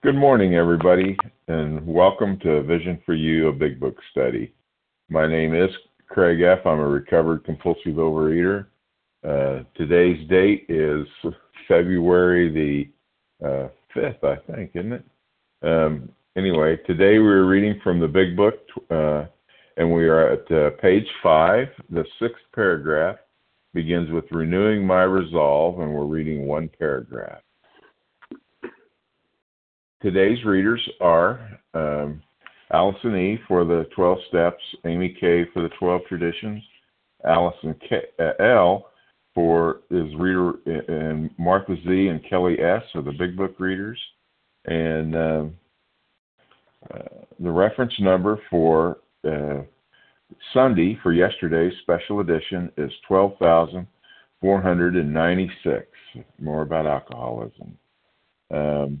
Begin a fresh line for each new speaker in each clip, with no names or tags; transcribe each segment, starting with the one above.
Good morning, everybody, and welcome to Vision for You, a Big Book study. My name is Craig F. I'm a recovered compulsive overeater. Uh, today's date is February the uh, 5th, I think, isn't it? Um, anyway, today we're reading from the Big Book, uh, and we are at uh, page 5. The sixth paragraph begins with Renewing My Resolve, and we're reading one paragraph. Today's readers are um, Allison E. for the 12 Steps, Amy K. for the 12 Traditions, Allison K. Uh, L. for is reader, and Martha Z. and Kelly S. are the Big Book readers, and uh, uh, the reference number for uh, Sunday for yesterday's special edition is 12,496. More about alcoholism. Um,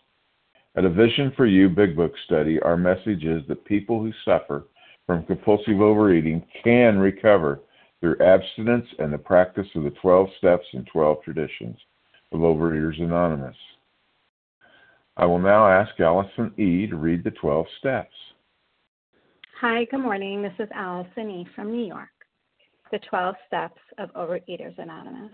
At a Vision for You Big Book study, our message is that people who suffer from compulsive overeating can recover through abstinence and the practice of the 12 steps and 12 traditions of Overeaters Anonymous. I will now ask Allison E. to read the 12 steps.
Hi, good morning. This is Allison E. from New York. The 12 steps of Overeaters Anonymous.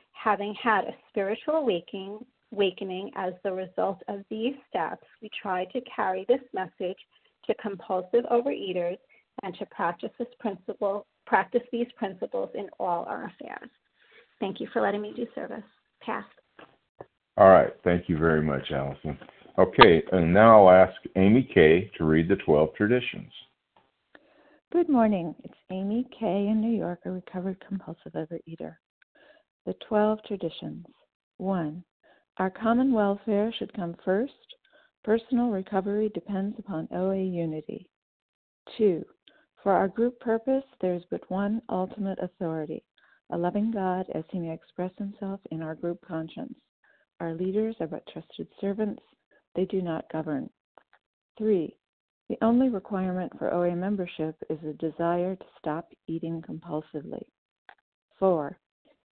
Having had a spiritual awakening, awakening as the result of these steps, we try to carry this message to compulsive overeaters and to practice this principle, practice these principles in all our affairs. Thank you for letting me do service. Pass.
All right. Thank you very much, Allison. Okay, and now I'll ask Amy K. to read the 12 traditions.
Good morning. It's Amy K. in New York, a recovered compulsive overeater. The Twelve Traditions. 1. Our common welfare should come first. Personal recovery depends upon OA unity. 2. For our group purpose, there is but one ultimate authority a loving God as he may express himself in our group conscience. Our leaders are but trusted servants, they do not govern. 3. The only requirement for OA membership is a desire to stop eating compulsively. 4.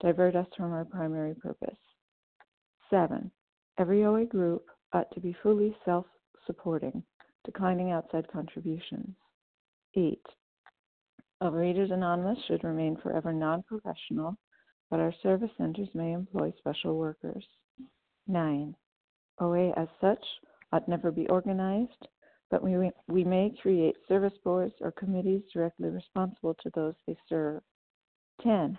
divert us from our primary purpose. 7. Every OA group ought to be fully self supporting, declining outside contributions. 8. Overeaters Anonymous should remain forever non professional, but our service centers may employ special workers. 9. OA as such ought never be organized, but we, we may create service boards or committees directly responsible to those they serve. 10.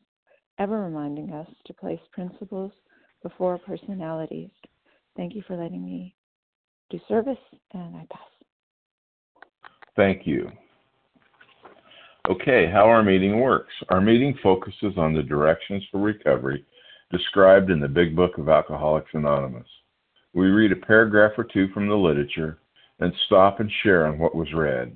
ever reminding us to place principles before personalities. Thank you for letting me do service, and I pass.
Thank you. Okay, how our meeting works. Our meeting focuses on the directions for recovery described in the Big Book of Alcoholics Anonymous. We read a paragraph or two from the literature and stop and share on what was read.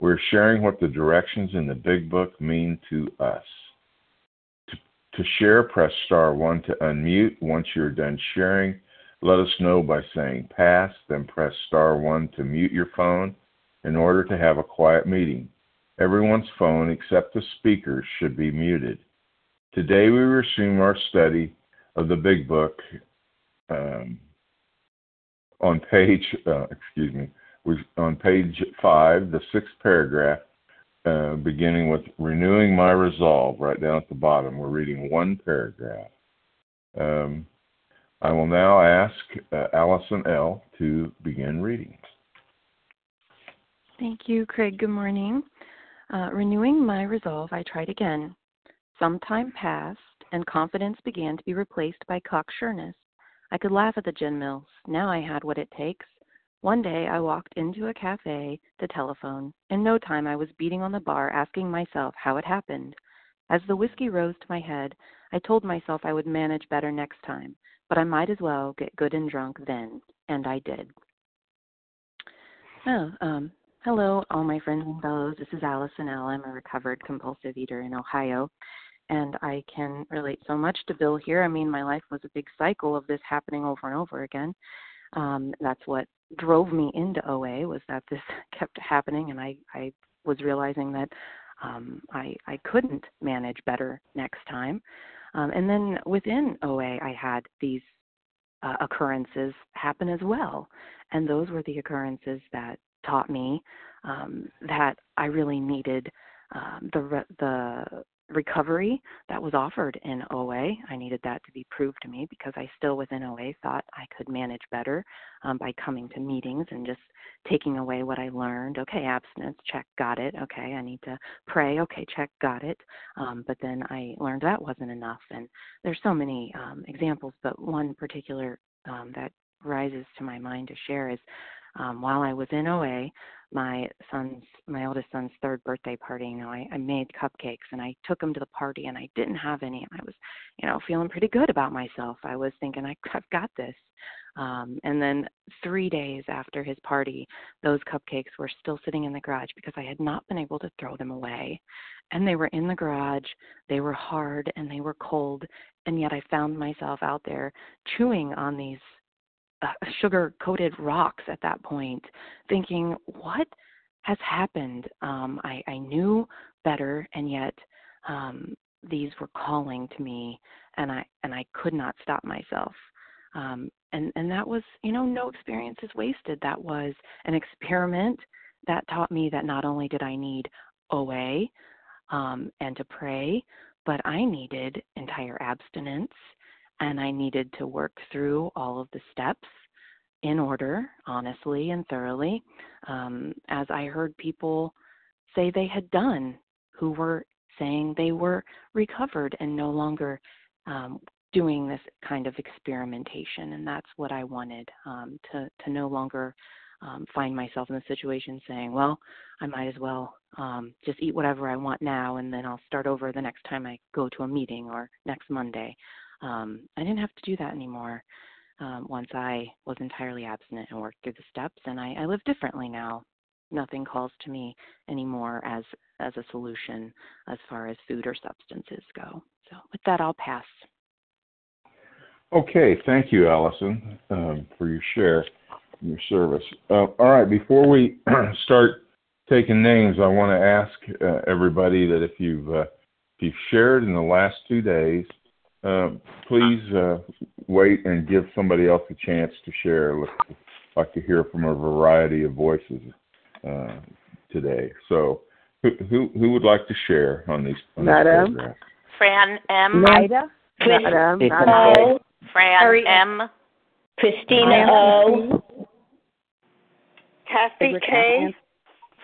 We're sharing what the directions in the Big Book mean to us. To, to share, press star 1 to unmute. Once you're done sharing, let us know by saying pass, then press star 1 to mute your phone in order to have a quiet meeting. Everyone's phone except the speaker's should be muted. Today we resume our study of the Big Book um, on page, uh, excuse me, on page five, the sixth paragraph, uh, beginning with renewing my resolve, right down at the bottom. We're reading one paragraph. Um, I will now ask uh, Allison L. to begin reading.
Thank you, Craig. Good morning. Uh, renewing my resolve, I tried again. Some time passed, and confidence began to be replaced by cocksureness. I could laugh at the gin mills. Now I had what it takes. One day I walked into a cafe to telephone. In no time I was beating on the bar, asking myself how it happened. As the whiskey rose to my head, I told myself I would manage better next time, but I might as well get good and drunk then, and I did. Oh, um, hello, all my friends and fellows. This is Allison L. I'm a recovered compulsive eater in Ohio, and I can relate so much to Bill here. I mean, my life was a big cycle of this happening over and over again. Um, that's what drove me into OA was that this kept happening, and I I was realizing that um, I I couldn't manage better next time. Um, and then within OA, I had these uh, occurrences happen as well, and those were the occurrences that taught me um, that I really needed um, the the recovery that was offered in OA. I needed that to be proved to me because I still within OA thought I could manage better um, by coming to meetings and just taking away what I learned. Okay, abstinence, check, got it. Okay, I need to pray. Okay, check, got it. Um, but then I learned that wasn't enough. And there's so many um, examples, but one particular um, that rises to my mind to share is um, while I was in OA, my son's my oldest son's third birthday party you know I, I made cupcakes and i took him to the party and i didn't have any. And i was you know feeling pretty good about myself. I was thinking I, i've got this. Um and then three days after his party those cupcakes were still sitting in the garage because i had not been able to throw them away. And they were in the garage they were hard and they were cold and yet i found myself out there chewing on these uh, sugar coated rocks at that point, thinking, what has happened? Um, I, I knew better, and yet um, these were calling to me, and I and I could not stop myself. Um, and and that was, you know, no experience is wasted. That was an experiment that taught me that not only did I need OA um, and to pray, but I needed entire abstinence and I needed to work through all of the steps in order, honestly and thoroughly, um, as I heard people say they had done who were saying they were recovered and no longer um, doing this kind of experimentation. And that's what I wanted um, to, to no longer um, find myself in a situation saying, well, I might as well um, just eat whatever I want now and then I'll start over the next time I go to a meeting or next Monday. Um, I didn't have to do that anymore um, once I was entirely abstinent and worked through the steps, and I, I live differently now. Nothing calls to me anymore as as a solution as far as food or substances go. So with that, I'll pass.
Okay, thank you, Allison, um, for your share, and your service. Uh, all right, before we start taking names, I want to ask uh, everybody that if you've uh, if you've shared in the last two days, uh, please uh, wait and give somebody else a chance to share. I'd like to hear from a variety of voices uh, today. So, who, who, who would like to share on these? On
Madam.
Fran M.
Ida. Madam.
O. Fran
Harry
M.
Christina O.
Kathy K.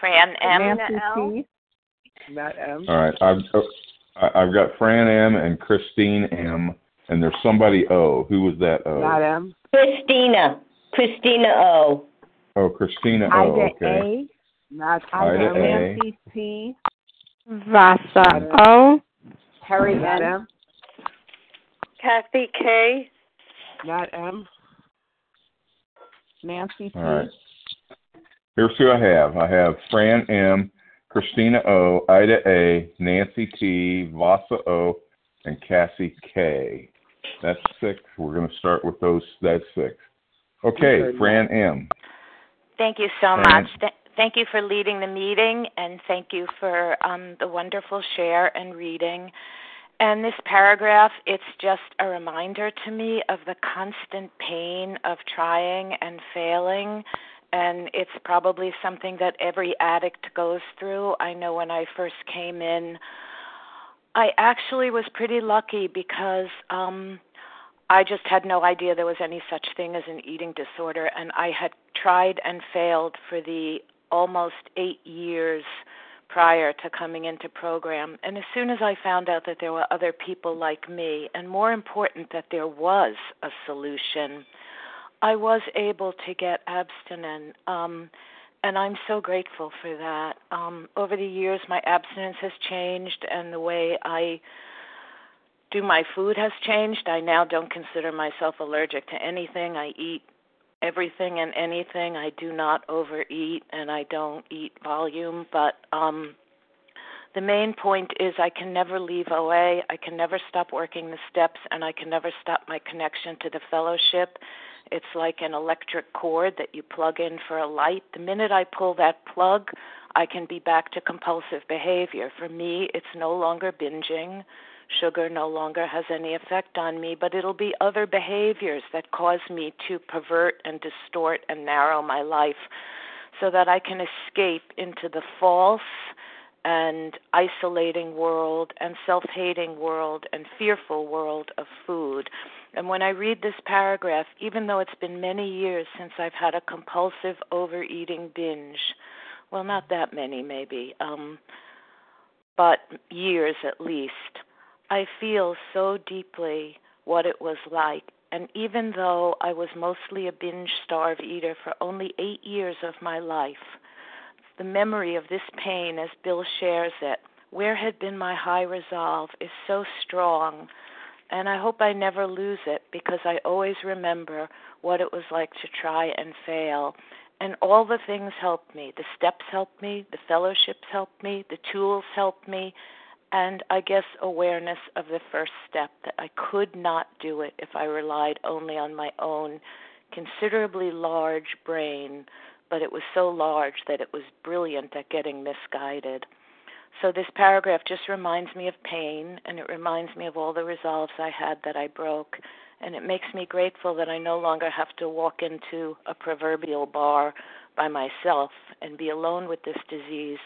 Fran M.
Nancy T. Matt M.
All right, I've I- I've got Fran M. and Christine M. And there's somebody O. Who was that O?
Not M.
Christina. Christina O.
Oh, Christina O.
Ida
Okay.
A. Matt
Ida
M.
A.
Nancy T.
Vasa O.
Harry N. M.
Kathy K.
Not M. Nancy P.
All right. Here's who I have. I have Fran M, Christina O, Ida A, Nancy T, Vasa O, and Cassie K. That's six. We're going to start with those. That's six. Okay,
Okay,
Fran M.
Thank you so
Fran.
much. Th- thank you for leading the meeting, and thank you for um, the wonderful share and reading. And this paragraph, it's just a reminder to me of the constant pain of trying and failing. And it's probably something that every addict goes through. I know when I first came in, I actually was pretty lucky because um I just had no idea there was any such thing as an eating disorder and I had tried and failed for the almost 8 years prior to coming into program and as soon as I found out that there were other people like me and more important that there was a solution I was able to get abstinent um and I'm so grateful for that. Um, over the years, my abstinence has changed, and the way I do my food has changed. I now don't consider myself allergic to anything. I eat everything and anything. I do not overeat, and I don't eat volume. But um, the main point is I can never leave OA. I can never stop working the steps, and I can never stop my connection to the fellowship. It's like an electric cord that you plug in for a light. The minute I pull that plug, I can be back to compulsive behavior. For me, it's no longer binging. Sugar no longer has any effect on me, but it'll be other behaviors that cause me to pervert and distort and narrow my life so that I can escape into the false and isolating world and self hating world and fearful world of food. And when I read this paragraph, even though it's been many years since I've had a compulsive overeating binge, well, not that many, maybe, um, but years at least, I feel so deeply what it was like. And even though I was mostly a binge starve eater for only eight years of my life, the memory of this pain, as Bill shares it, where had been my high resolve, is so strong. And I hope I never lose it because I always remember what it was like to try and fail. And all the things helped me. The steps helped me, the fellowships helped me, the tools helped me, and I guess awareness of the first step that I could not do it if I relied only on my own considerably large brain but it was so large that it was brilliant at getting misguided. So this paragraph just reminds me of pain and it reminds me of all the resolves I had that I broke. And it makes me grateful that I no longer have to walk into a proverbial bar by myself and be alone with this disease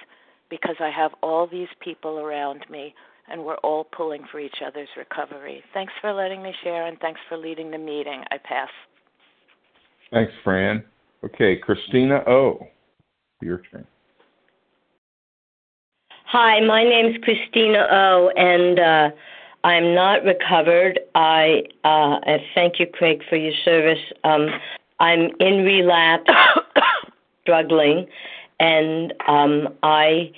because I have all these people around me and we're all pulling for each other's recovery. Thanks for letting me share and thanks for leading the meeting. I pass.
Thanks, Fran. Okay, Christina O. Your turn.
Hi, my name's Christina O, and uh, I'm not recovered. I uh, thank you, Craig, for your service. Um, I'm in relapse, struggling, and um, I,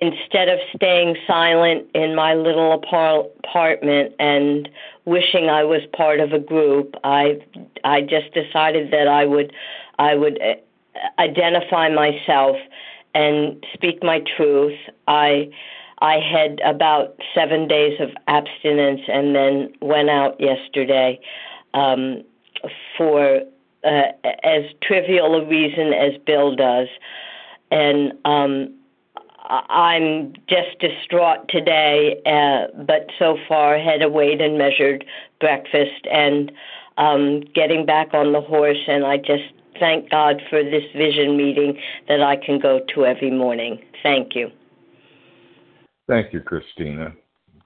instead of staying silent in my little apartment and wishing I was part of a group, I I just decided that I would I would uh, identify myself and speak my truth. I I had about seven days of abstinence and then went out yesterday um, for uh, as trivial a reason as Bill does, and um, I'm just distraught today. Uh, but so far, had a weighed and measured breakfast and um, getting back on the horse, and I just thank God for this vision meeting that I can go to every morning. Thank you.
Thank you, Christina.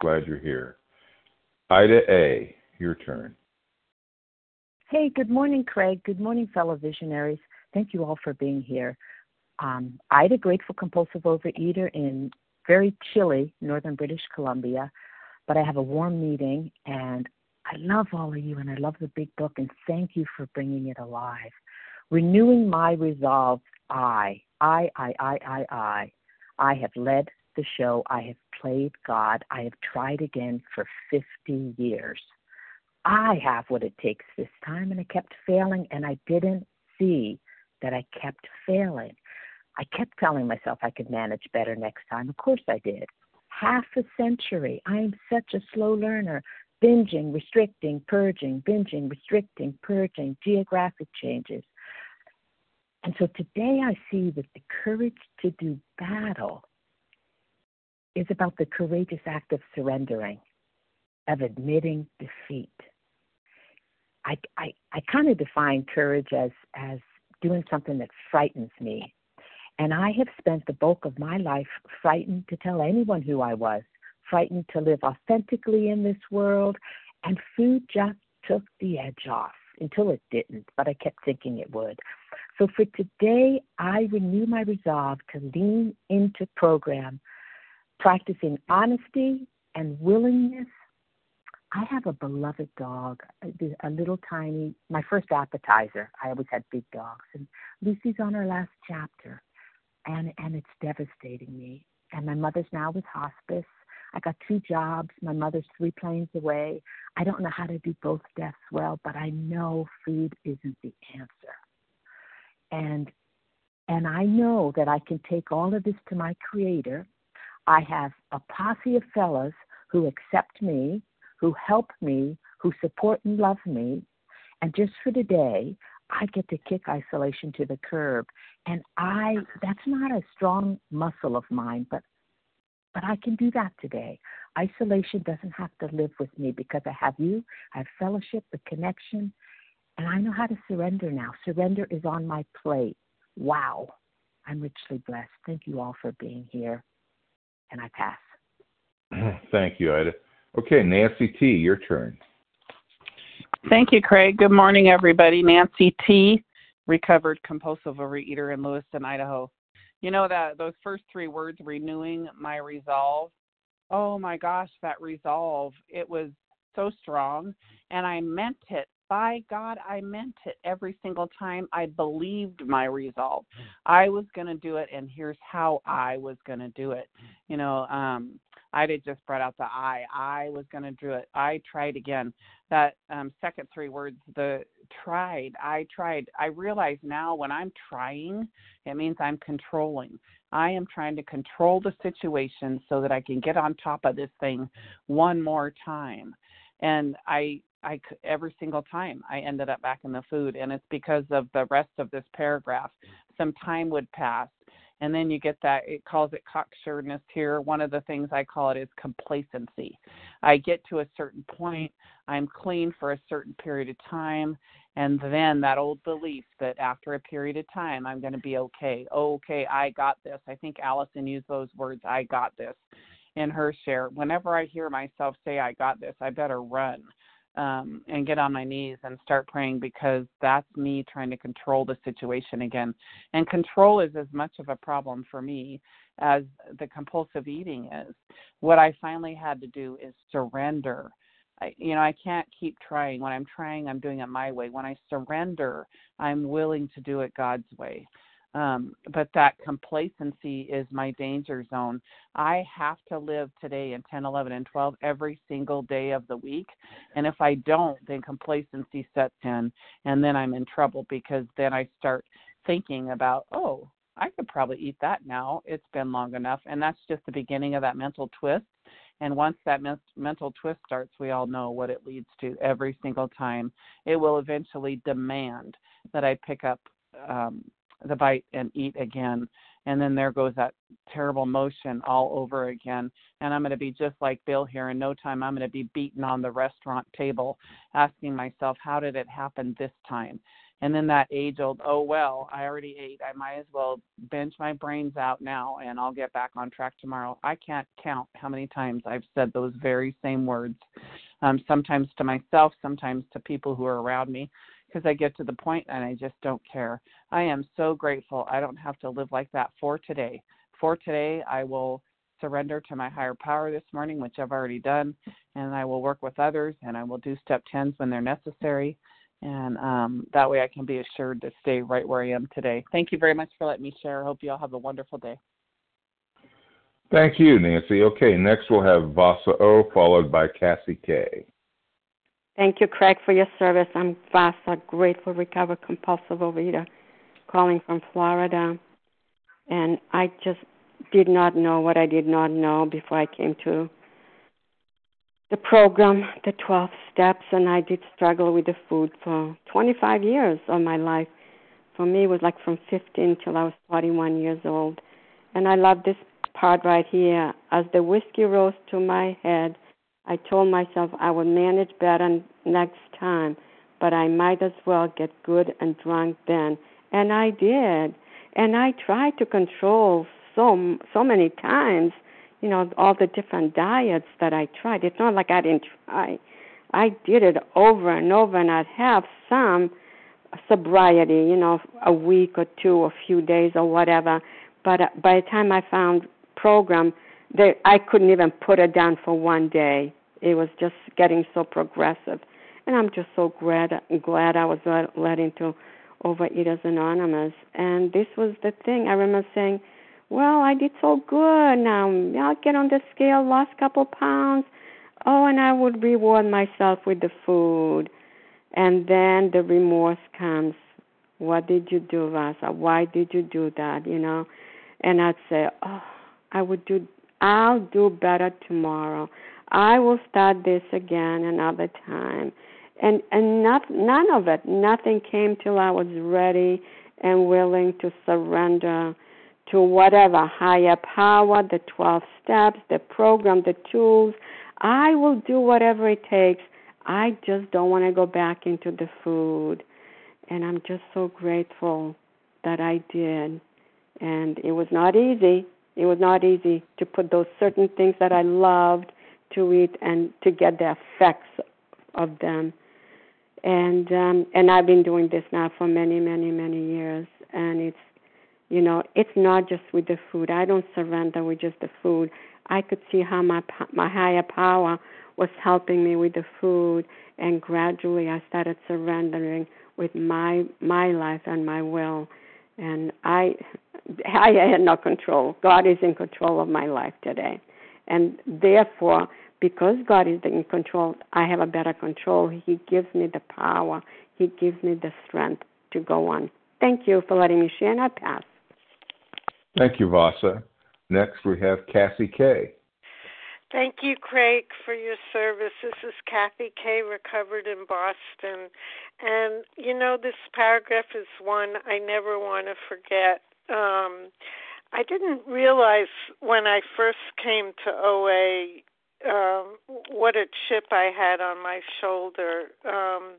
Glad you're here. Ida A., your turn.
Hey, good morning, Craig. Good morning, fellow visionaries. Thank you all for being here. Um, Ida, grateful compulsive overeater in very chilly northern British Columbia, but I have a warm meeting and I love all of you and I love the big book and thank you for bringing it alive. Renewing my resolve, I, I, I, I, I, I. I have led the show. I have played God. I have tried again for 50 years. I have what it takes this time, and I kept failing, and I didn't see that I kept failing. I kept telling myself I could manage better next time. Of course I did. Half a century. I am such a slow learner. Binging, restricting, purging, binging, restricting, purging, geographic changes. And so today I see that the courage to do battle is about the courageous act of surrendering, of admitting defeat. I, I, I kind of define courage as, as doing something that frightens me. And I have spent the bulk of my life frightened to tell anyone who I was, frightened to live authentically in this world, and food just took the edge off until it didn't, but I kept thinking it would. So for today, I renew my resolve to lean into program practicing honesty and willingness. I have a beloved dog, a little tiny, my first appetizer. I always had big dogs, and Lucy's on her last chapter, and and it's devastating me. And my mother's now with hospice. I got two jobs. My mother's three planes away. I don't know how to do both deaths well, but I know food isn't the answer. And and I know that I can take all of this to my creator I have a posse of fellas who accept me, who help me, who support and love me. And just for today, I get to kick isolation to the curb. And I that's not a strong muscle of mine, but but I can do that today. Isolation doesn't have to live with me because I have you, I have fellowship, the connection, and I know how to surrender now. Surrender is on my plate. Wow. I'm richly blessed. Thank you all for being here and I pass.
Thank you, Ida. Okay, Nancy T., your turn.
Thank you, Craig. Good morning, everybody. Nancy T., recovered compulsive overeater in Lewiston, Idaho. You know that those first three words, renewing my resolve. Oh my gosh, that resolve! It was so strong, and I meant it by God, I meant it every single time. I believed my resolve. I was going to do it, and here's how I was going to do it. You know, um, I did just brought out the I. I was going to do it. I tried again. That um, second three words, the tried. I tried. I realize now when I'm trying, it means I'm controlling. I am trying to control the situation so that I can get on top of this thing one more time and I I every single time I ended up back in the food, and it's because of the rest of this paragraph. Some time would pass, and then you get that it calls it cocksureness here. One of the things i call it is complacency. I get to a certain point i'm clean for a certain period of time and then that old belief that after a period of time i'm going to be okay. Okay i got this. I think allison used those words i got this in her share. Whenever i hear myself say i got this i better run um, and get on my knees and start praying because that's me trying to control the situation again. And control is as much of a problem for me as the compulsive eating is. What I finally had to do is surrender. I, you know, I can't keep trying. When I'm trying, I'm doing it my way. When I surrender, I'm willing to do it God's way. Um, but that complacency is my danger zone. I have to live today in 10, 11, and 12 every single day of the week. And if I don't, then complacency sets in, and then I'm in trouble because then I start thinking about, oh, I could probably eat that now. It's been long enough. And that's just the beginning of that mental twist. And once that men- mental twist starts, we all know what it leads to every single time. It will eventually demand that I pick up um, the bite and eat again. And then there goes that terrible motion all over again. And i'm going to be just like bill here. In no time i'm going to be beaten on the restaurant table asking myself how did it happen this time? And then that age old oh well i already ate. I might as well bench my brains out now and i'll get back on track tomorrow. I can't count how many times i've said those very same words um, sometimes to myself sometimes to people who are around me because I get to the point and I just don't care. I am so grateful I don't have to live like that for today. For today, I will surrender to my higher power this morning, which I've already done, and I will work with others and I will do step 10s when they're necessary. And um, that way I can be assured to stay right where I am today. Thank you very much for letting me share. Hope you all have a wonderful day.
Thank you, Nancy. Okay, next we'll have Vasa O, followed by Cassie K.
Thank you, Craig, for your service. I'm Vasa, uh, grateful, recovered, compulsive overeater, calling from Florida. And I just did not know what I did not know before I came to the program, the 12 steps, and I did struggle with the food for 25 years of my life. For me, it was like from 15 till I was 41 years old. And I love this part right here. As the whiskey rose to my head, I told myself I would manage better next time, but I might as well get good and drunk then. And I did. And I tried to control so so many times, you know, all the different diets that I tried. It's not like I didn't try. I did it over and over and I'd have some sobriety, you know, a week or two, a few days or whatever. But uh, by the time I found program, they I couldn't even put it down for one day. It was just getting so progressive, and I'm just so glad glad I was let, into Overeaters Anonymous. And this was the thing. I remember saying, "Well, I did so good. Now I'll get on the scale, lost a couple pounds. Oh, and I would reward myself with the food." And then the remorse comes. What did you do, Vasa? Why did you do that? You know, and I'd say, "Oh, I would do I'll do better tomorrow. I will start this again another time. And and not, none of it, nothing came till I was ready and willing to surrender to whatever higher power, the 12 steps, the program, the tools. I will do whatever it takes. I just don't want to go back into the food. And I'm just so grateful that I did. And it was not easy. It was not easy to put those certain things that I loved to eat and to get the effects of them. And um and I've been doing this now for many, many, many years and it's you know, it's not just with the food. I don't surrender with just the food. I could see how my my higher power was helping me with the food and gradually I started surrendering with my my life and my will and I I had no control. God is in control of my life today. And therefore, because God is in control, I have a better control. He gives me the power, He gives me the strength to go on. Thank you for letting me share, and I pass.
Thank you, Vasa. Next, we have Cassie K.
Thank you, Craig, for your service. This is Kathy K. Recovered in Boston. And, you know, this paragraph is one I never want to forget. Um, I didn't realize when I first came to OA um, what a chip I had on my shoulder. Um,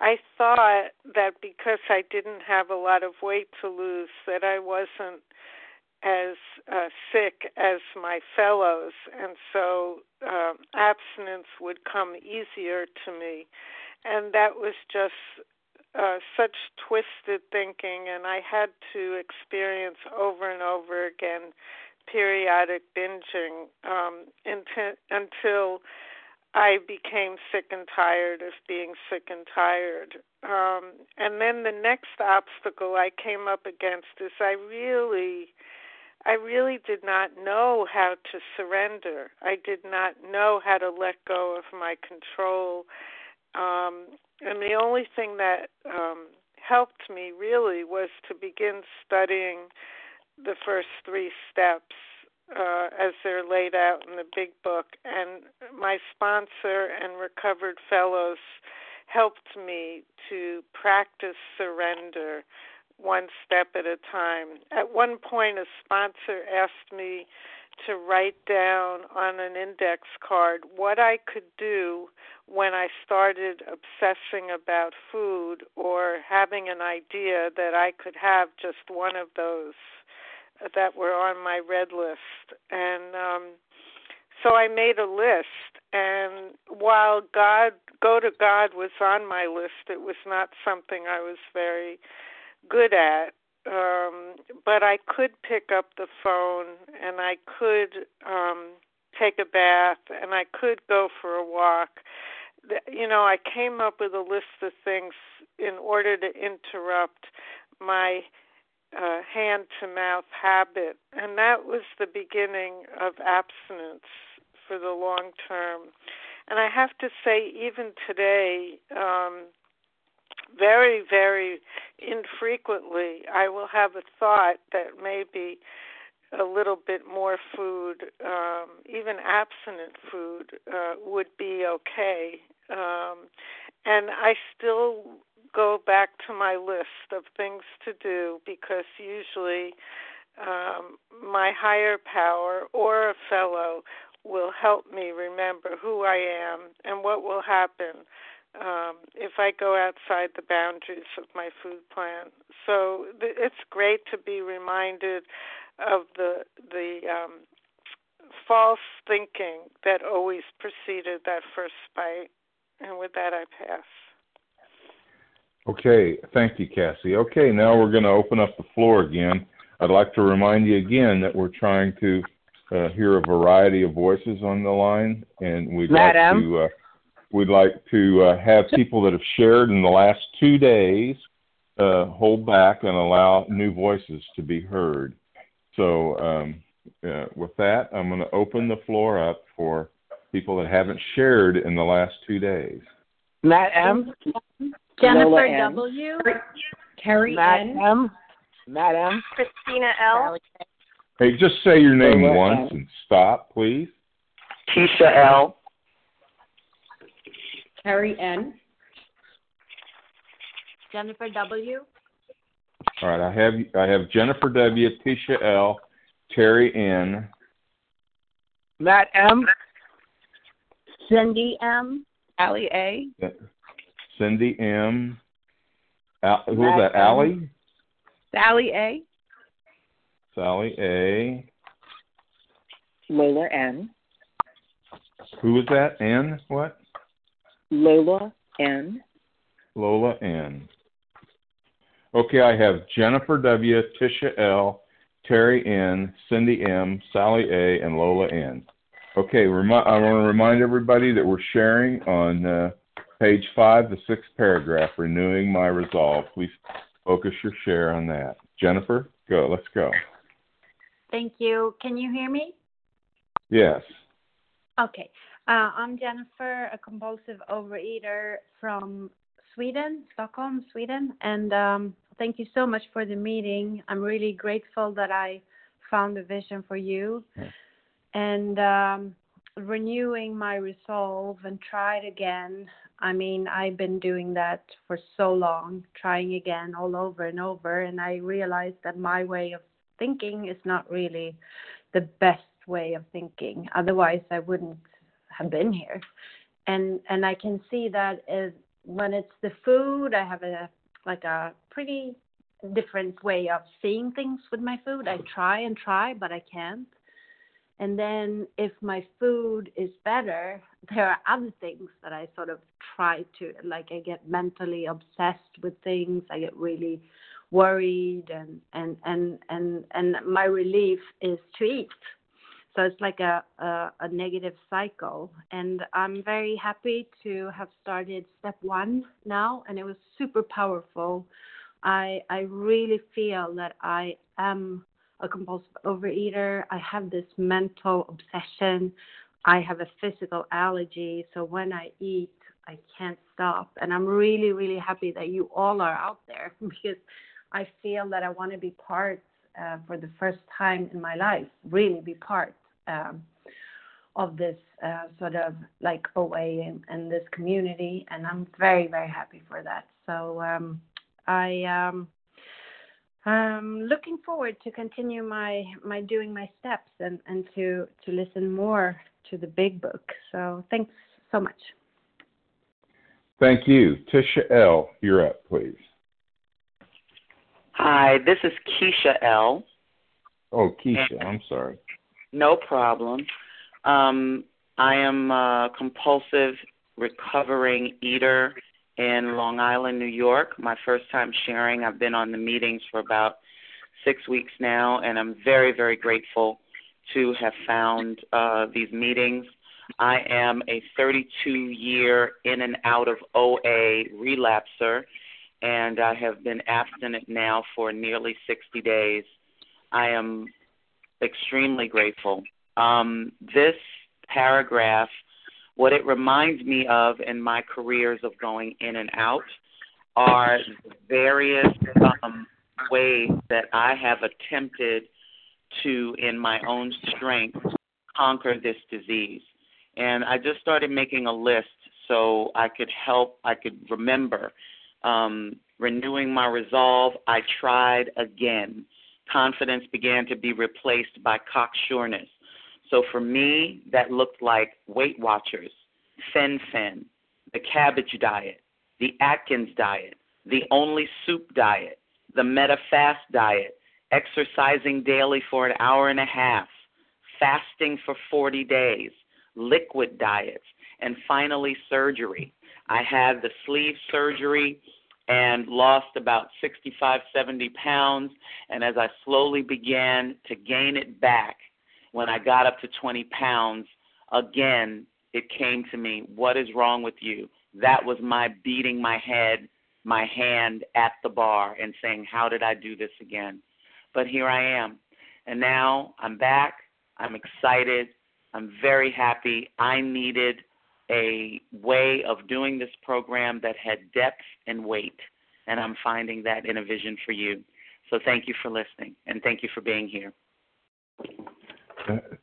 I thought that because I didn't have a lot of weight to lose, that I wasn't as uh, sick as my fellows, and so um, abstinence would come easier to me. And that was just uh, such twisted thinking, and I had to experience over and over again periodic binging um, until, until I became sick and tired of being sick and tired. Um, and then the next obstacle I came up against is I really, I really did not know how to surrender. I did not know how to let go of my control. Um, and the only thing that um, helped me really was to begin studying the first three steps uh, as they're laid out in the big book. And my sponsor and recovered fellows helped me to practice surrender one step at a time. At one point, a sponsor asked me to write down on an index card what I could do when I started obsessing about food or having an idea that I could have just one of those that were on my red list. And um, so I made a list. And while God, go to God was on my list, it was not something I was very good at. Um, but I could pick up the phone and I could um, take a bath and I could go for a walk. You know, I came up with a list of things in order to interrupt my uh, hand to mouth habit. And that was the beginning of abstinence for the long term. And I have to say, even today, um, very, very infrequently, I will have a thought that maybe a little bit more food, um, even abstinent food, uh, would be okay. Um, and I still go back to my list of things to do because usually um, my higher power or a fellow will help me remember who I am and what will happen um, if I go outside the boundaries of my food plan. So th- it's great to be reminded of the the um, false thinking that always preceded that first bite. And with that, I pass.
Okay, thank you, Cassie. Okay, now we're going to open up the floor again. I'd like to remind you again that we're trying to uh, hear a variety of voices on the line, and we'd
Madam.
like to uh, we'd like to uh, have people that have shared in the last two days uh, hold back and allow new voices to be heard. So, um, uh, with that, I'm going to open the floor up for people that haven't shared in the last two days.
Matt M.
Jennifer
N.
W. Terry
Matt
N.
M. Matt M.
Christina L.
Hey, just say your name
Lola
once
M.
and stop, please.
Tisha L.
Terry N. Jennifer W.
All right, I have I have Jennifer W, Tisha L, Terry N,
Matt M.
Cindy M. Allie A.
Cindy M. Al, who was that?
M.
Allie,
Sally A.
Sally A.
Lola N.
Who was that? N. What?
Lola N.
Lola N. Okay, I have Jennifer W, Tisha L, Terry N, Cindy M, Sally A, and Lola N. Okay, remi- I want to remind everybody that we're sharing on uh, page five, the sixth paragraph, renewing my resolve. Please focus your share on that. Jennifer, go. Let's go.
Thank you. Can you hear me?
Yes.
Okay. Uh, I'm Jennifer, a compulsive overeater from Sweden, Stockholm, Sweden. And um, thank you so much for the meeting. I'm really grateful that I found a vision for you. And um, renewing my resolve and try it again. I mean, I've been doing that for so long, trying again all over and over. And I realized that my way of
thinking is not really the best way of thinking. Otherwise, I wouldn't have been here. And and I can see that is when it's the food, I have a like a pretty different way of seeing things with my food. I try and try, but I can't. And then if my food is better, there are other things that I sort of try to like I get mentally obsessed with things. I get really worried and and and and and my relief is to eat. So it's like a, a, a negative cycle. And I'm very happy to have started step one now, and it was super powerful. I I really feel that I am a compulsive overeater. I have this mental obsession. I have a physical allergy, so when I eat, I can't stop. And I'm really, really happy that you all are out there because I feel that I want to be part uh, for the first time in my life, really be part um, of this uh, sort of like OA and, and, this community. And I'm very, very happy for that. So um, I um, I'm looking forward to continue my my doing my steps and and to to listen more to the big book. So thanks so much.
Thank you. Tisha L., you're up, please.
Hi, this is Keisha L.
Oh, Keisha, I'm sorry.
No problem. Um, I am a compulsive recovering eater in Long Island, New York. My first time sharing. I've been on the meetings for about six weeks now, and I'm very, very grateful to have found uh, these meetings. I am a 32 year in and out of OA relapser, and I have been abstinent now for nearly 60 days. I am extremely grateful. Um, this paragraph what it reminds me of in my careers of going in and out are various um, ways that I have attempted to, in my own strength, conquer this disease. And I just started making a list so I could help, I could remember. Um, renewing my resolve, I tried again. Confidence began to be replaced by cocksureness. So for me, that looked like Weight Watchers, Fen-Phen, the cabbage diet, the Atkins diet, the only soup diet, the Medifast diet, exercising daily for an hour and a half, fasting for 40 days, liquid diets, and finally surgery. I had the sleeve surgery and lost about 65, 70 pounds. And as I slowly began to gain it back, when I got up to 20 pounds, again, it came to me, What is wrong with you? That was my beating my head, my hand at the bar and saying, How did I do this again? But here I am. And now I'm back. I'm excited. I'm very happy. I needed a way of doing this program that had depth and weight. And I'm finding that in a vision for you. So thank you for listening and thank you for being here.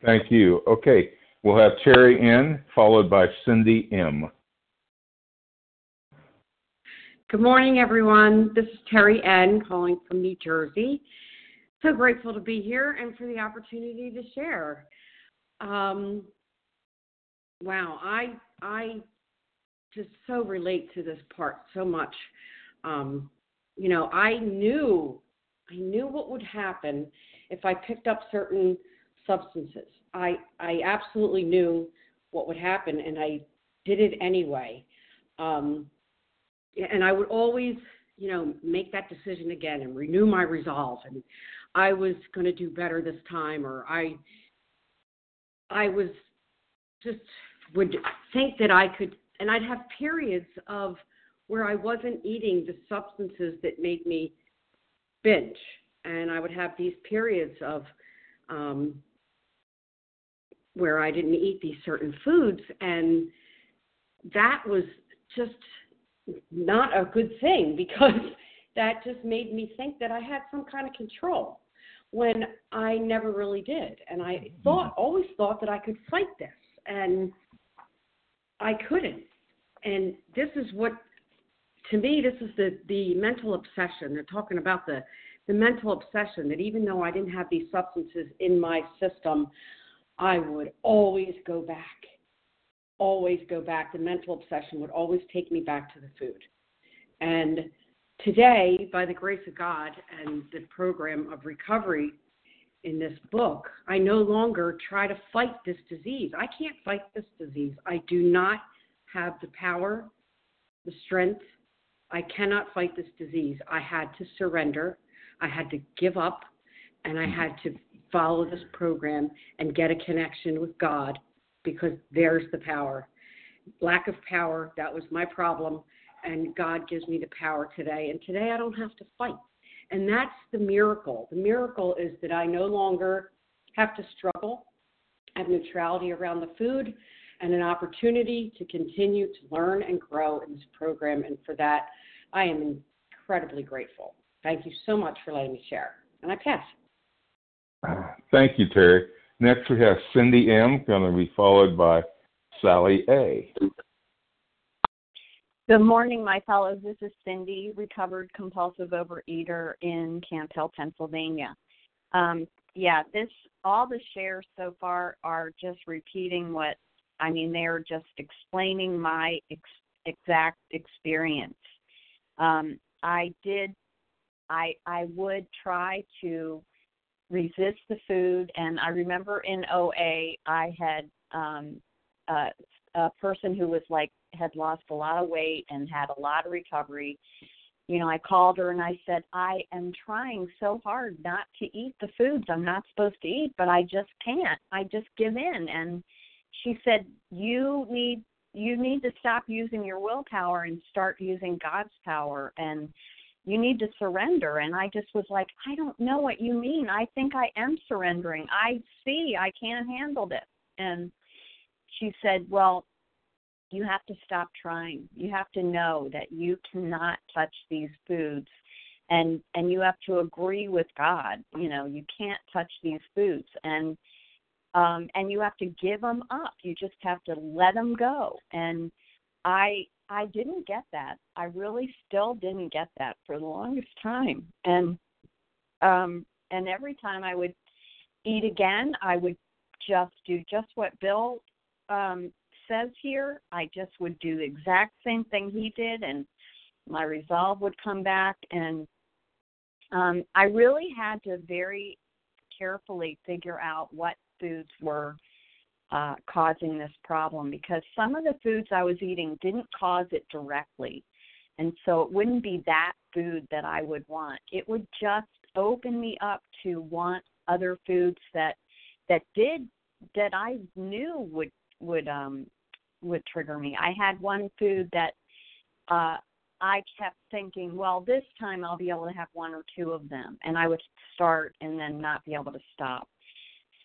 Thank you. Okay, we'll have Terry N, followed by Cindy M.
Good morning, everyone. This is Terry N, calling from New Jersey. So grateful to be here and for the opportunity to share. Um, wow, I I just so relate to this part so much. Um, you know, I knew I knew what would happen if I picked up certain substances. I I absolutely knew what would happen, and I did it anyway. Um, and I would always, you know, make that decision again and renew my resolve. And I was going to do better this time, or I, I was just would think that I could, and I'd have periods of where I wasn't eating the substances that made me binge, and I would have these periods of um, where I didn't eat these certain foods, and that was just not a good thing because that just made me think that I had some kind of control when I never really did. And I mm-hmm. thought, always thought that I could fight this, and I couldn't. And this is what, to me, this is the the mental obsession. They're talking about the the mental obsession that even though I didn't have these substances in my system, I would always go back. Always go back. The mental obsession would always take me back to the food. And today, by the grace of God and the program of recovery in this book, I no longer try to fight this disease. I can't fight this disease. I do not have the power, the strength. I cannot fight this disease. I had to surrender. I had to give up and I mm-hmm. had to follow this program and get a connection with God because there's the power. Lack of power, that was my problem, and God gives me the power today. And today I don't have to fight. And that's the miracle. The miracle is that I no longer have to struggle. I have neutrality around the food and an opportunity to continue to learn and grow in this program. And for that, I am incredibly grateful. Thank you so much for letting me share. And I pass.
Thank you, Terry. Next, we have Cindy M., going to be followed by Sally A.
Good morning, my fellows. This is Cindy, recovered compulsive overeater in Camp Hill, Pennsylvania. Um, yeah, this all the shares so far are just repeating what I mean. They're just explaining my ex- exact experience. Um, I did. I I would try to resist the food, and I remember in OA I had um, uh, a person who was like had lost a lot of weight and had a lot of recovery you know i called her and i said i am trying so hard not to eat the foods i'm not supposed to eat but i just can't. I just give in. And she said you need you need to stop using your willpower and start using god's power and you need to surrender. And i just was like i don't know what you mean. I think i am surrendering. I see. I can't handle this. And she said, Well, you have to stop trying. You have to know that you cannot touch these foods and and you have to agree with God. You know, you can't touch these foods and um and you have to give them up. You just have to let them go. And I I didn't get that. I really still didn't get that for the longest time. And um and every time I would eat again, I would just do just what Bill um, says here, I just would do the exact same thing he did, and my resolve would come back. And um, I really had to very carefully figure out what foods were uh, causing this problem because some of the foods I was eating didn't cause it directly. And so it wouldn't be that food that I would want. It would just open me up to want other foods that that did that I knew would would um would trigger me. I had one food that uh I kept thinking, well, this time I'll be able to have one or two of them, and I would start and then not be able to stop.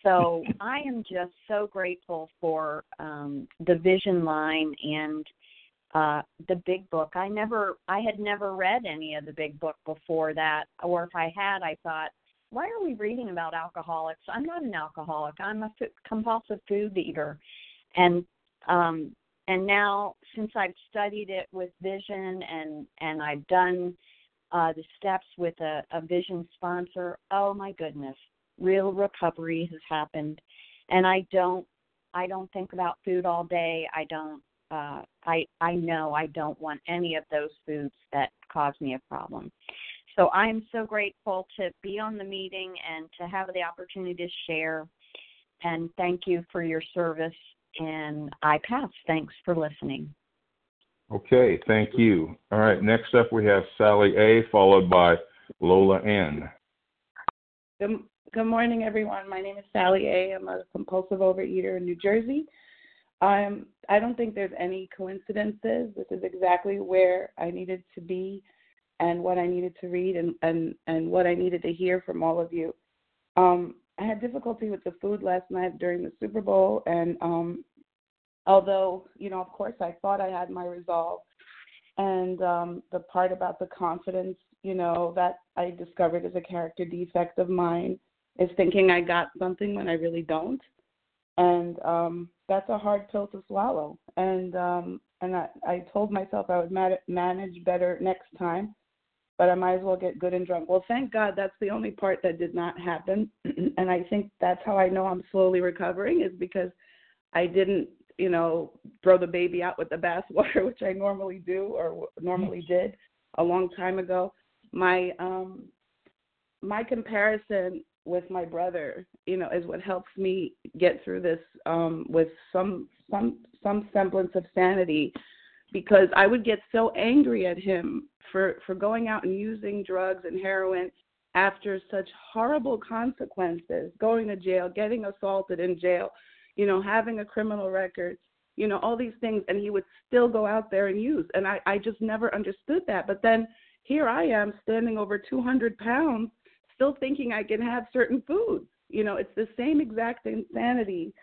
So I am just so grateful for um, the Vision line and uh, the Big Book. I never, I had never read any of the Big Book before that, or if I had, I thought, why are we reading about alcoholics? I'm not an alcoholic. I'm a f- compulsive food eater, and um and now since I've studied it with vision and and I've done uh the steps with a, a vision sponsor, oh my goodness, real recovery has happened. And I don't I don't think about food all day. I don't uh I I know I don't want any of those foods that cause me a problem. So I'm so grateful to be on the meeting and to have the opportunity to share. And thank you for your service and I pass. Thanks for listening.
Okay, thank you. All right, next up we have Sally A, followed by Lola N.
Good, good morning, everyone. My name is Sally A. I'm a compulsive overeater in New Jersey. Um, I don't think there's any coincidences. This is exactly where I needed to be and what I needed to read and, and, and what I needed to hear from all of you. Um, I had difficulty with the food last night during the Super Bowl, and um, although you know, of course, I thought I had my resolve, and um, the part about the confidence, you know, that I discovered as a character defect of mine is thinking I got something when I really don't, and um, that's a hard pill to swallow. And um, and I, I told myself I would manage better next time, but I might as well get good and drunk. Well, thank God that's the only part that did not happen. and I think that's how I know I'm slowly recovering is because I didn't, you know, throw the baby out with the bathwater, which I normally do or normally did a long time ago. My um my comparison with my brother, you know, is what helps me get through this um with some some some semblance of sanity because I would get so angry at him for for going out and using drugs and heroin after such horrible consequences, going to jail, getting assaulted in jail, you know, having a criminal record, you know, all these things and he would still go out there and use. And I, I just never understood that. But then here I am standing over 200 pounds, still thinking I can have certain foods. You know, it's the same exact insanity.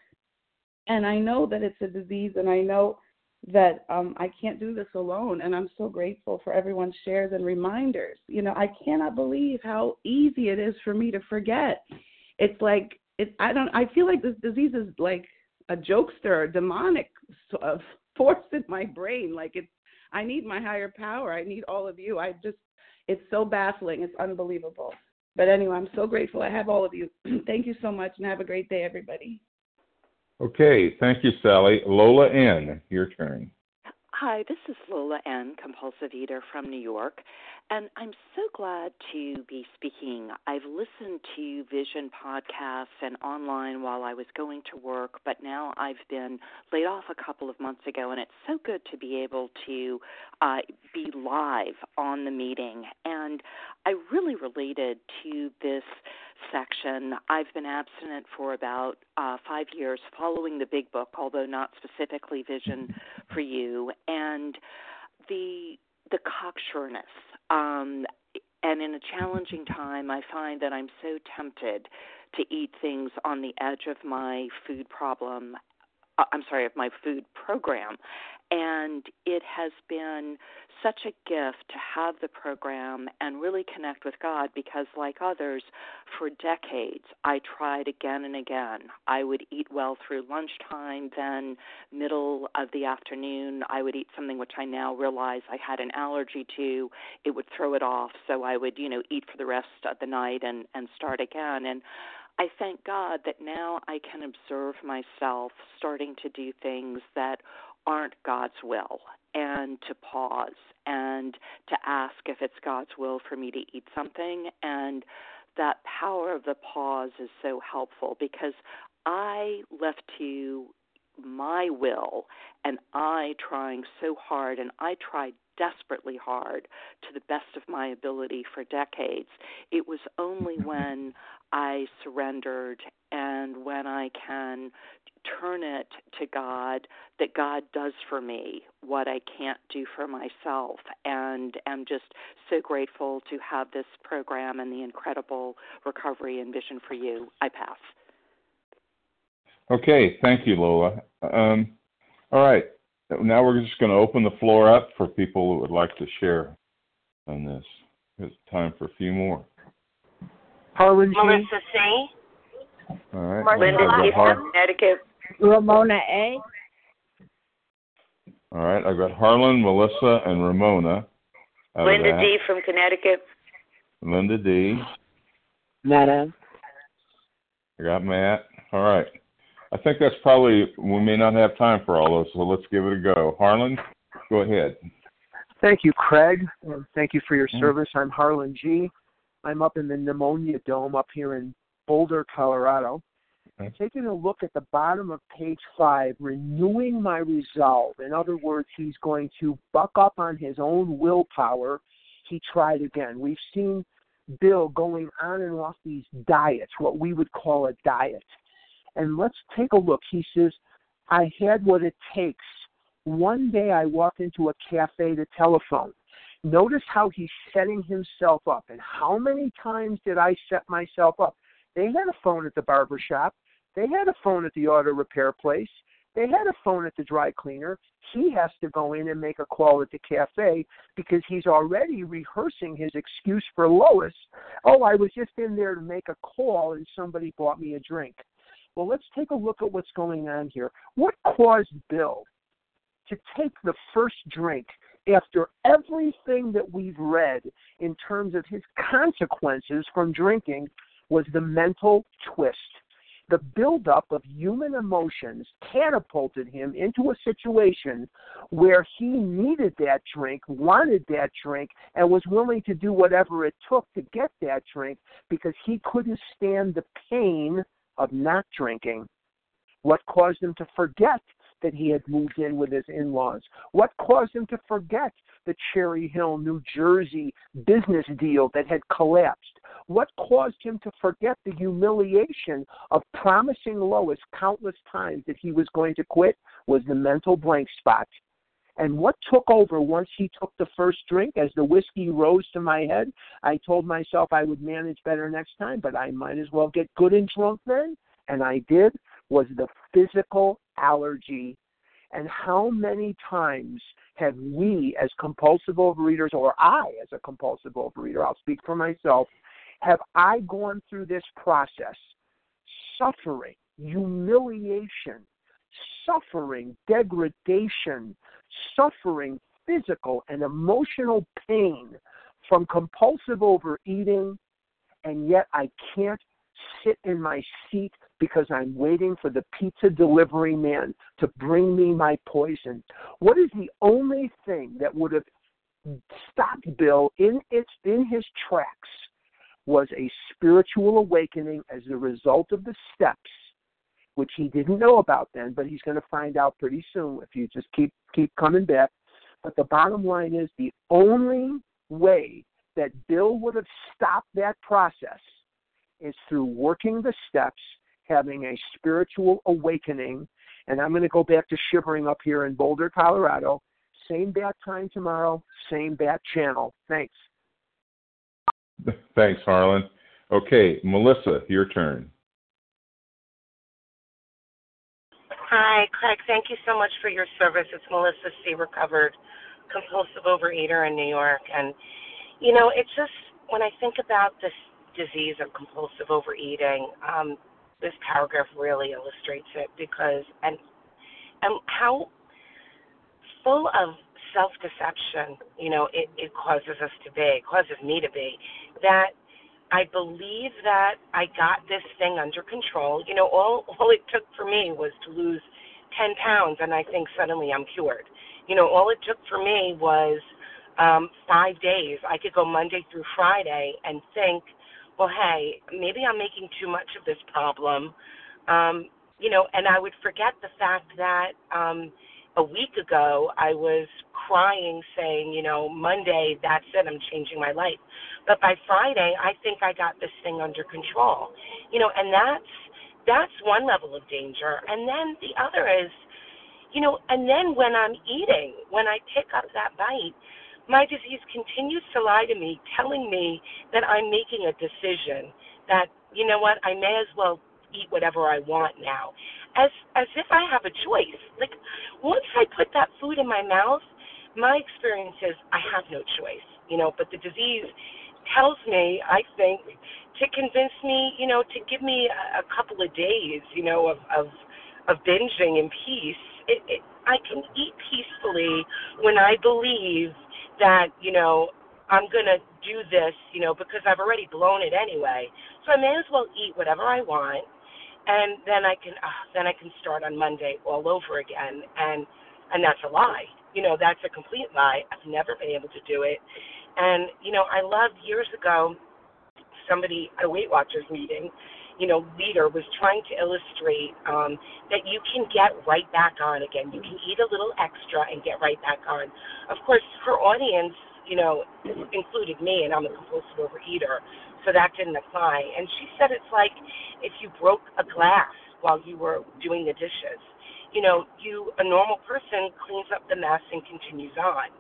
And I know that it's a disease, and I know that um, I can't do this alone. And I'm so grateful for everyone's shares and reminders. You know, I cannot believe how easy it is for me to forget. It's like it. I don't. I feel like this disease is like a jokester, a demonic sort of force in my brain. Like it's I need my higher power. I need all of you. I just, it's so baffling. It's unbelievable. But anyway, I'm so grateful I have all of you. Thank you so much and have a great day, everybody.
Okay. Thank you, Sally. Lola N., your turn.
Hi, this is Lola N., compulsive eater from New York, and I'm so glad to be speaking. I've listened to Vision podcasts and online while I was going to work, but now I've been laid off a couple of months ago, and it's so good to be able to uh, be live on the meeting. And I really related to this section. I've been abstinent for about uh, five years following the big book, although not specifically Vision for You. And the the cocksureness. Um, and in a challenging time, I find that I'm so tempted to eat things on the edge of my food problem. Uh, I'm sorry, of my food program. And it has been such a gift to have the program and really connect with God because, like others, for decades I tried again and again. I would eat well through lunchtime, then middle of the afternoon, I would eat something which I now realize I had an allergy to. It would throw it off, so I would, you know, eat for the rest of the night and and start again. And I thank God that now I can observe myself starting to do things that aren't God's will and to pause and to ask if it's God's will for me to eat something. And that power of the pause is so helpful because I left to my will and I trying so hard, and I tried desperately hard to the best of my ability for decades. It was only when I surrendered and when I can turn it to God that God does for me what I can't do for myself and am just so grateful to have this program and the incredible recovery and vision for you. I pass.
Okay, thank you, Lola. Um, all right, now we're just going to open the floor up for people who would like to share on this. It's time for a few more.
Harlan G.
Melissa C.
All right.
Linda
I've
D.
Har-
from Connecticut.
Ramona A.
All right, I've got Harlan, Melissa, and Ramona.
Linda. D. from Connecticut.
Linda D.
Madam.
I got Matt. All right. I think that's probably we may not have time for all those, so let's give it a go. Harlan, go ahead.
Thank you, Craig. and Thank you for your
Mm.
service. I'm Harlan G. I'm up in the Pneumonia Dome up here in Boulder, Colorado.
Okay.
Taking a look at the bottom of page five, renewing my resolve. In other words, he's going to buck up on his own willpower. He tried again. We've seen Bill going on and off these diets, what we would call a diet. And let's take a look. He says, I had what it takes. One day I walked into a cafe to telephone. Notice how he's setting himself up. And how many times did I set myself up? They had a phone at the barber shop. They had a phone at the auto repair place. They had a phone at the dry cleaner. He has to go in and make a call at the cafe because he's already rehearsing his excuse for Lois. Oh, I was just in there to make a call and somebody bought me a drink. Well, let's take a look at what's going on here. What caused Bill to take the first drink after everything that we've read in terms of his consequences from drinking was the mental twist. The buildup of human emotions catapulted him into a situation where he needed that drink, wanted that drink, and was willing to do whatever it took to get that drink because he couldn't stand the pain of not drinking. What caused him to forget that he had moved in with his in laws? What caused him to forget the Cherry Hill, New Jersey business deal that had collapsed? What caused him to forget the humiliation of promising Lois countless times that he was going to quit was the mental blank spot. And what took over once he took the first drink, as the whiskey rose to my head, I told myself I would manage better next time, but I might as well get good and drunk then. And I did, was the physical allergy. And how many times have we, as compulsive overeaters, or I, as a compulsive overeater, I'll speak for myself, have I gone through this process, suffering, humiliation, suffering, degradation, suffering physical and emotional pain from compulsive overeating, and yet I can't sit in my seat because I'm waiting for the pizza delivery man to bring me my poison. What is the only thing that would have stopped Bill in its in his tracks was a spiritual awakening as a result of the steps which he didn't know about then, but he's going to find out pretty soon if you just keep keep coming back. But the bottom line is the only way that Bill would have stopped that process is through working the steps, having a spiritual awakening. And I'm going to go back to shivering up here in Boulder, Colorado. Same bat time tomorrow, same bat channel. Thanks.
Thanks, Harlan. Okay, Melissa, your turn.
Hi, Craig. Thank you so much for your service. It's Melissa C. Recovered compulsive overeater in New York. And, you know, it's just when I think about this disease of compulsive overeating, um, this paragraph really illustrates it because, and, and how full of self deception, you know, it, it causes us to be, causes me to be, that I believe that I got this thing under control. You know, all all it took for me was to lose ten pounds and I think suddenly I'm cured. You know, all it took for me was um five days. I could go Monday through Friday and think, well, hey, maybe I'm making too much of this problem. Um, you know, and I would forget the fact that um a week ago I was crying saying, you know, Monday, that's it, I'm changing my life. But by Friday, I think I got this thing under control. You know, and that's that's one level of danger. And then the other is, you know, and then when I'm eating, when I pick up that bite, my disease continues to lie to me, telling me that I'm making a decision that, you know what, I may as well eat whatever I want now. As as if I have a choice. Like once I put that food in my mouth, my experience is I have no choice, you know, but the disease tells me, I think, to convince me, you know, to give me a, a couple of days, you know, of of, of binging in peace. It, it, I can eat peacefully when I believe that, you know, I'm gonna do this, you know, because I've already blown it anyway. So I may as well eat whatever I want, and then I can, uh, then I can start on Monday all over again. And and that's a lie. You know, that's a complete lie. I've never been able to do it. And, you know, I loved years ago, somebody at a Weight Watchers meeting, you know, leader was trying to illustrate um, that you can get right back on again. You can eat a little extra and get right back on. Of course, her audience, you know, included me, and I'm a compulsive overeater, so that didn't apply. And she said it's like if you broke a glass while you were doing the dishes you know, you a normal person cleans up the mess and continues on.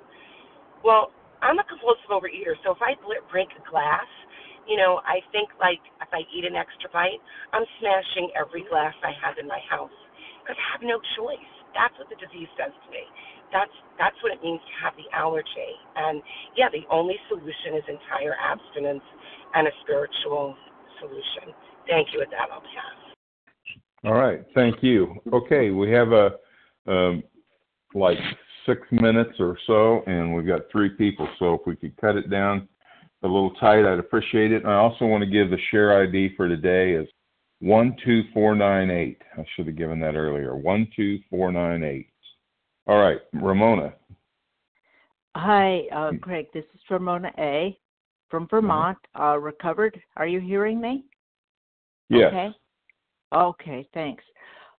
Well, I'm a compulsive overeater, so if I break a glass, you know, I think like if I eat an extra bite, I'm smashing every glass I have in my house because I have no choice. That's what the disease says to me. That's that's what it means to have the allergy. And yeah, the only solution is entire abstinence and a spiritual solution. Thank you. With that, I'll pass.
All right, thank you. Okay, we have a um, like six minutes or so, and we've got three people. So if we could cut it down a little tight, I'd appreciate it. And I also want to give the share ID for today is one two four nine eight. I should have given that earlier. One two four nine eight. All right, Ramona.
Hi, uh, Craig. This is Ramona A. from Vermont. Uh, recovered. Are you hearing me?
Yes.
Okay. Okay. Thanks.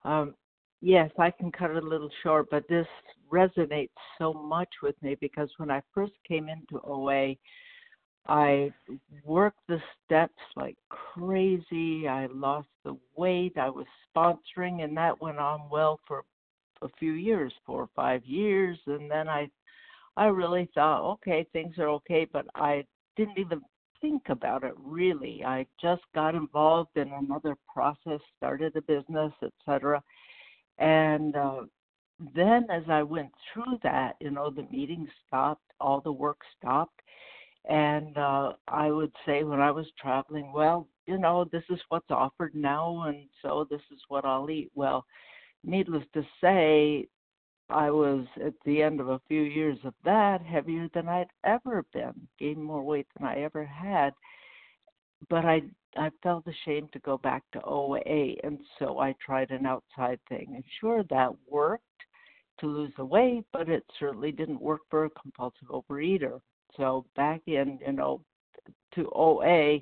Um, yes, I can cut it a little short, but this resonates so much with me because when I first came into OA, I worked the steps like crazy. I lost the weight. I was sponsoring, and that went on well for a few years, four or five years. And then I, I really thought, okay, things are okay, but I didn't even think about it really. I just got involved in another process, started a business, etc. And uh, then as I went through that, you know, the meetings stopped, all the work stopped and uh, I would say when I was traveling, well, you know, this is what's offered now, and so this is what I'll eat. Well, needless to say, I was at the end of a few years of that heavier than I'd ever been, gained more weight than I ever had. But I I felt ashamed to go back to OA, and so I tried an outside thing. And sure, that worked to lose the weight, but it certainly didn't work for a compulsive overeater. So back in, you know, to OA,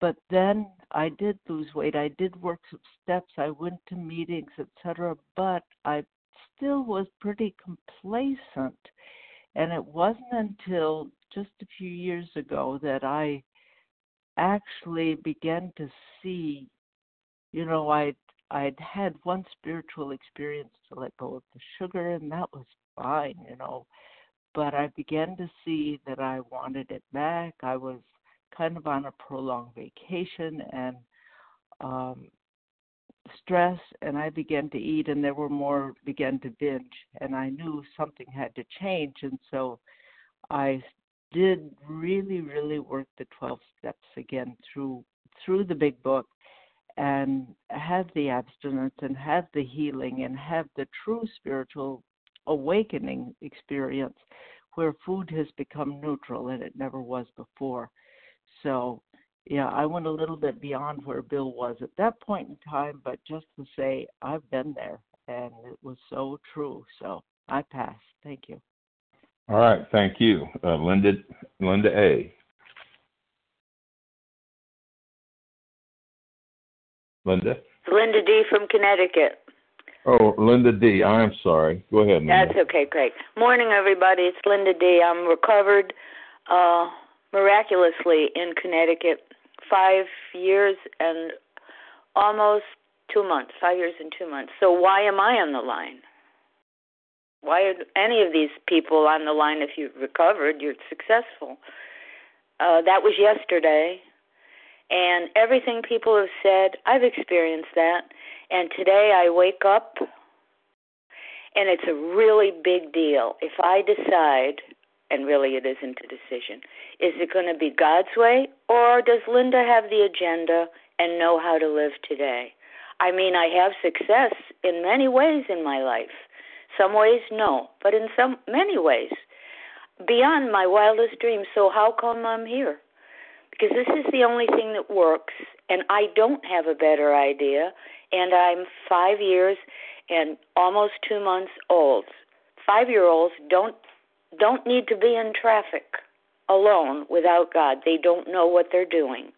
but then I did lose weight. I did work some steps. I went to meetings, etc. But I still was pretty complacent. And it wasn't until just a few years ago that I actually began to see, you know, I'd I'd had one spiritual experience to let go of the sugar, and that was fine, you know but I began to see that I wanted it back. I was kind of on a prolonged vacation and um, stress, and I began to eat, and there were more began to binge, and I knew something had to change, and so I did really, really work the 12 steps again through through the big book and have the abstinence and have the healing and have the true spiritual awakening experience where food has become neutral and it never was before. So, yeah, I went a little bit beyond where Bill was at that point in time, but just to say I've been there and it was so true. So I pass. Thank you.
All right, thank you, uh, Linda. Linda A. Linda.
Linda D. from Connecticut.
Oh, Linda D. I'm sorry. Go ahead. Linda.
That's okay, Craig. Morning, everybody. It's Linda D. I'm recovered uh, miraculously in Connecticut. Five years and almost two months. Five years and two months. So why am I on the line? Why are any of these people on the line? If you've recovered, you're successful. Uh, that was yesterday, and everything people have said, I've experienced that and today I wake up and it's a really big deal. If I decide, and really it isn't a decision, is it going to be God's way or does Linda have the agenda and know how to live today? I mean, I have success in many ways in my life. Some ways, no, but in some many ways, beyond my wildest dreams. So how come I'm here? Because this is the only thing that works, and I don't have a better idea and I'm five years and almost two months old. Five year olds don't don't need to be in traffic alone without God. They don't know what they're doing.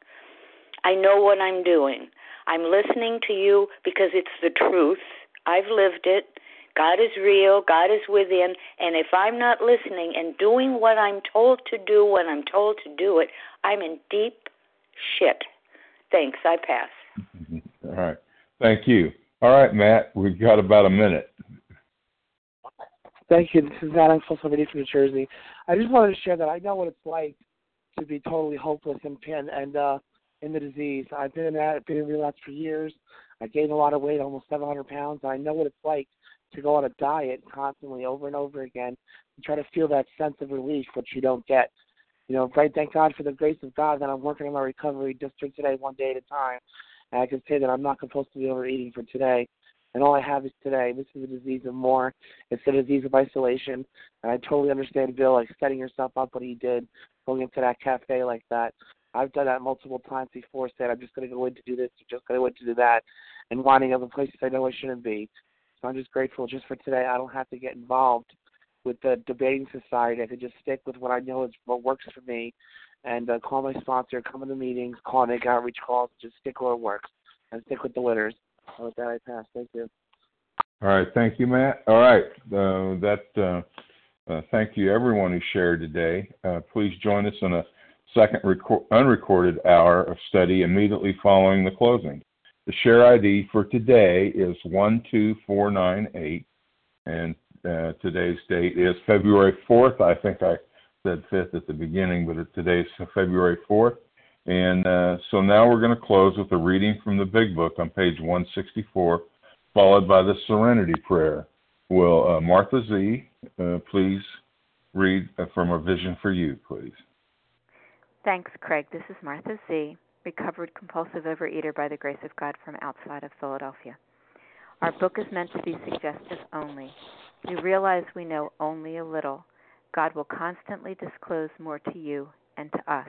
I know what I'm doing. I'm listening to you because it's the truth. I've lived it. God is real. God is within. And if I'm not listening and doing what I'm told to do when I'm told to do it, I'm in deep shit. Thanks. I pass.
All right. Thank you. All right, Matt, we've got about a minute.
Thank you. This is Matt. I'm from New Jersey. I just wanted to share that I know what it's like to be totally hopeless and and, and uh, in the disease. I've been in that, been in relapse for years. I gained a lot of weight, almost 700 pounds. I know what it's like to go on a diet constantly, over and over again, and try to feel that sense of relief, which you don't get. You know, right? Thank God for the grace of God that I'm working on my recovery for today, one day at a time. And I can say that I'm not compulsively overeating for today.
And all I have is today. This is a disease of more. It's a disease of isolation. And I totally understand Bill, like setting yourself up what he did, going into that cafe like that. I've done that multiple times before, said I'm just to go in to do this, or just to go in to do that, and wanting other places I know I shouldn't be. So I'm just grateful just for today. I don't have to get involved with the debating society. I could just stick with what I know is what works for me, and uh, call my sponsor, come to the meetings, call, make outreach calls, just stick where it works, and stick with the winners. And with that, I pass. Thank you.
All right, thank you, Matt. All right, uh, that uh, uh, thank you everyone who shared today. Uh, please join us in a second record, unrecorded hour of study immediately following the closing. The share ID for today is 12498, and uh, today's date is February 4th. I think I said 5th at the beginning, but today's February 4th. And uh, so now we're going to close with a reading from the Big Book on page 164, followed by the Serenity Prayer. Will uh, Martha Z. Uh, please read from a vision for you, please?
Thanks, Craig. This is Martha Z., recovered compulsive overeater by the grace of God from outside of Philadelphia. Our book is meant to be suggestive only. We realize we know only a little. God will constantly disclose more to you and to us.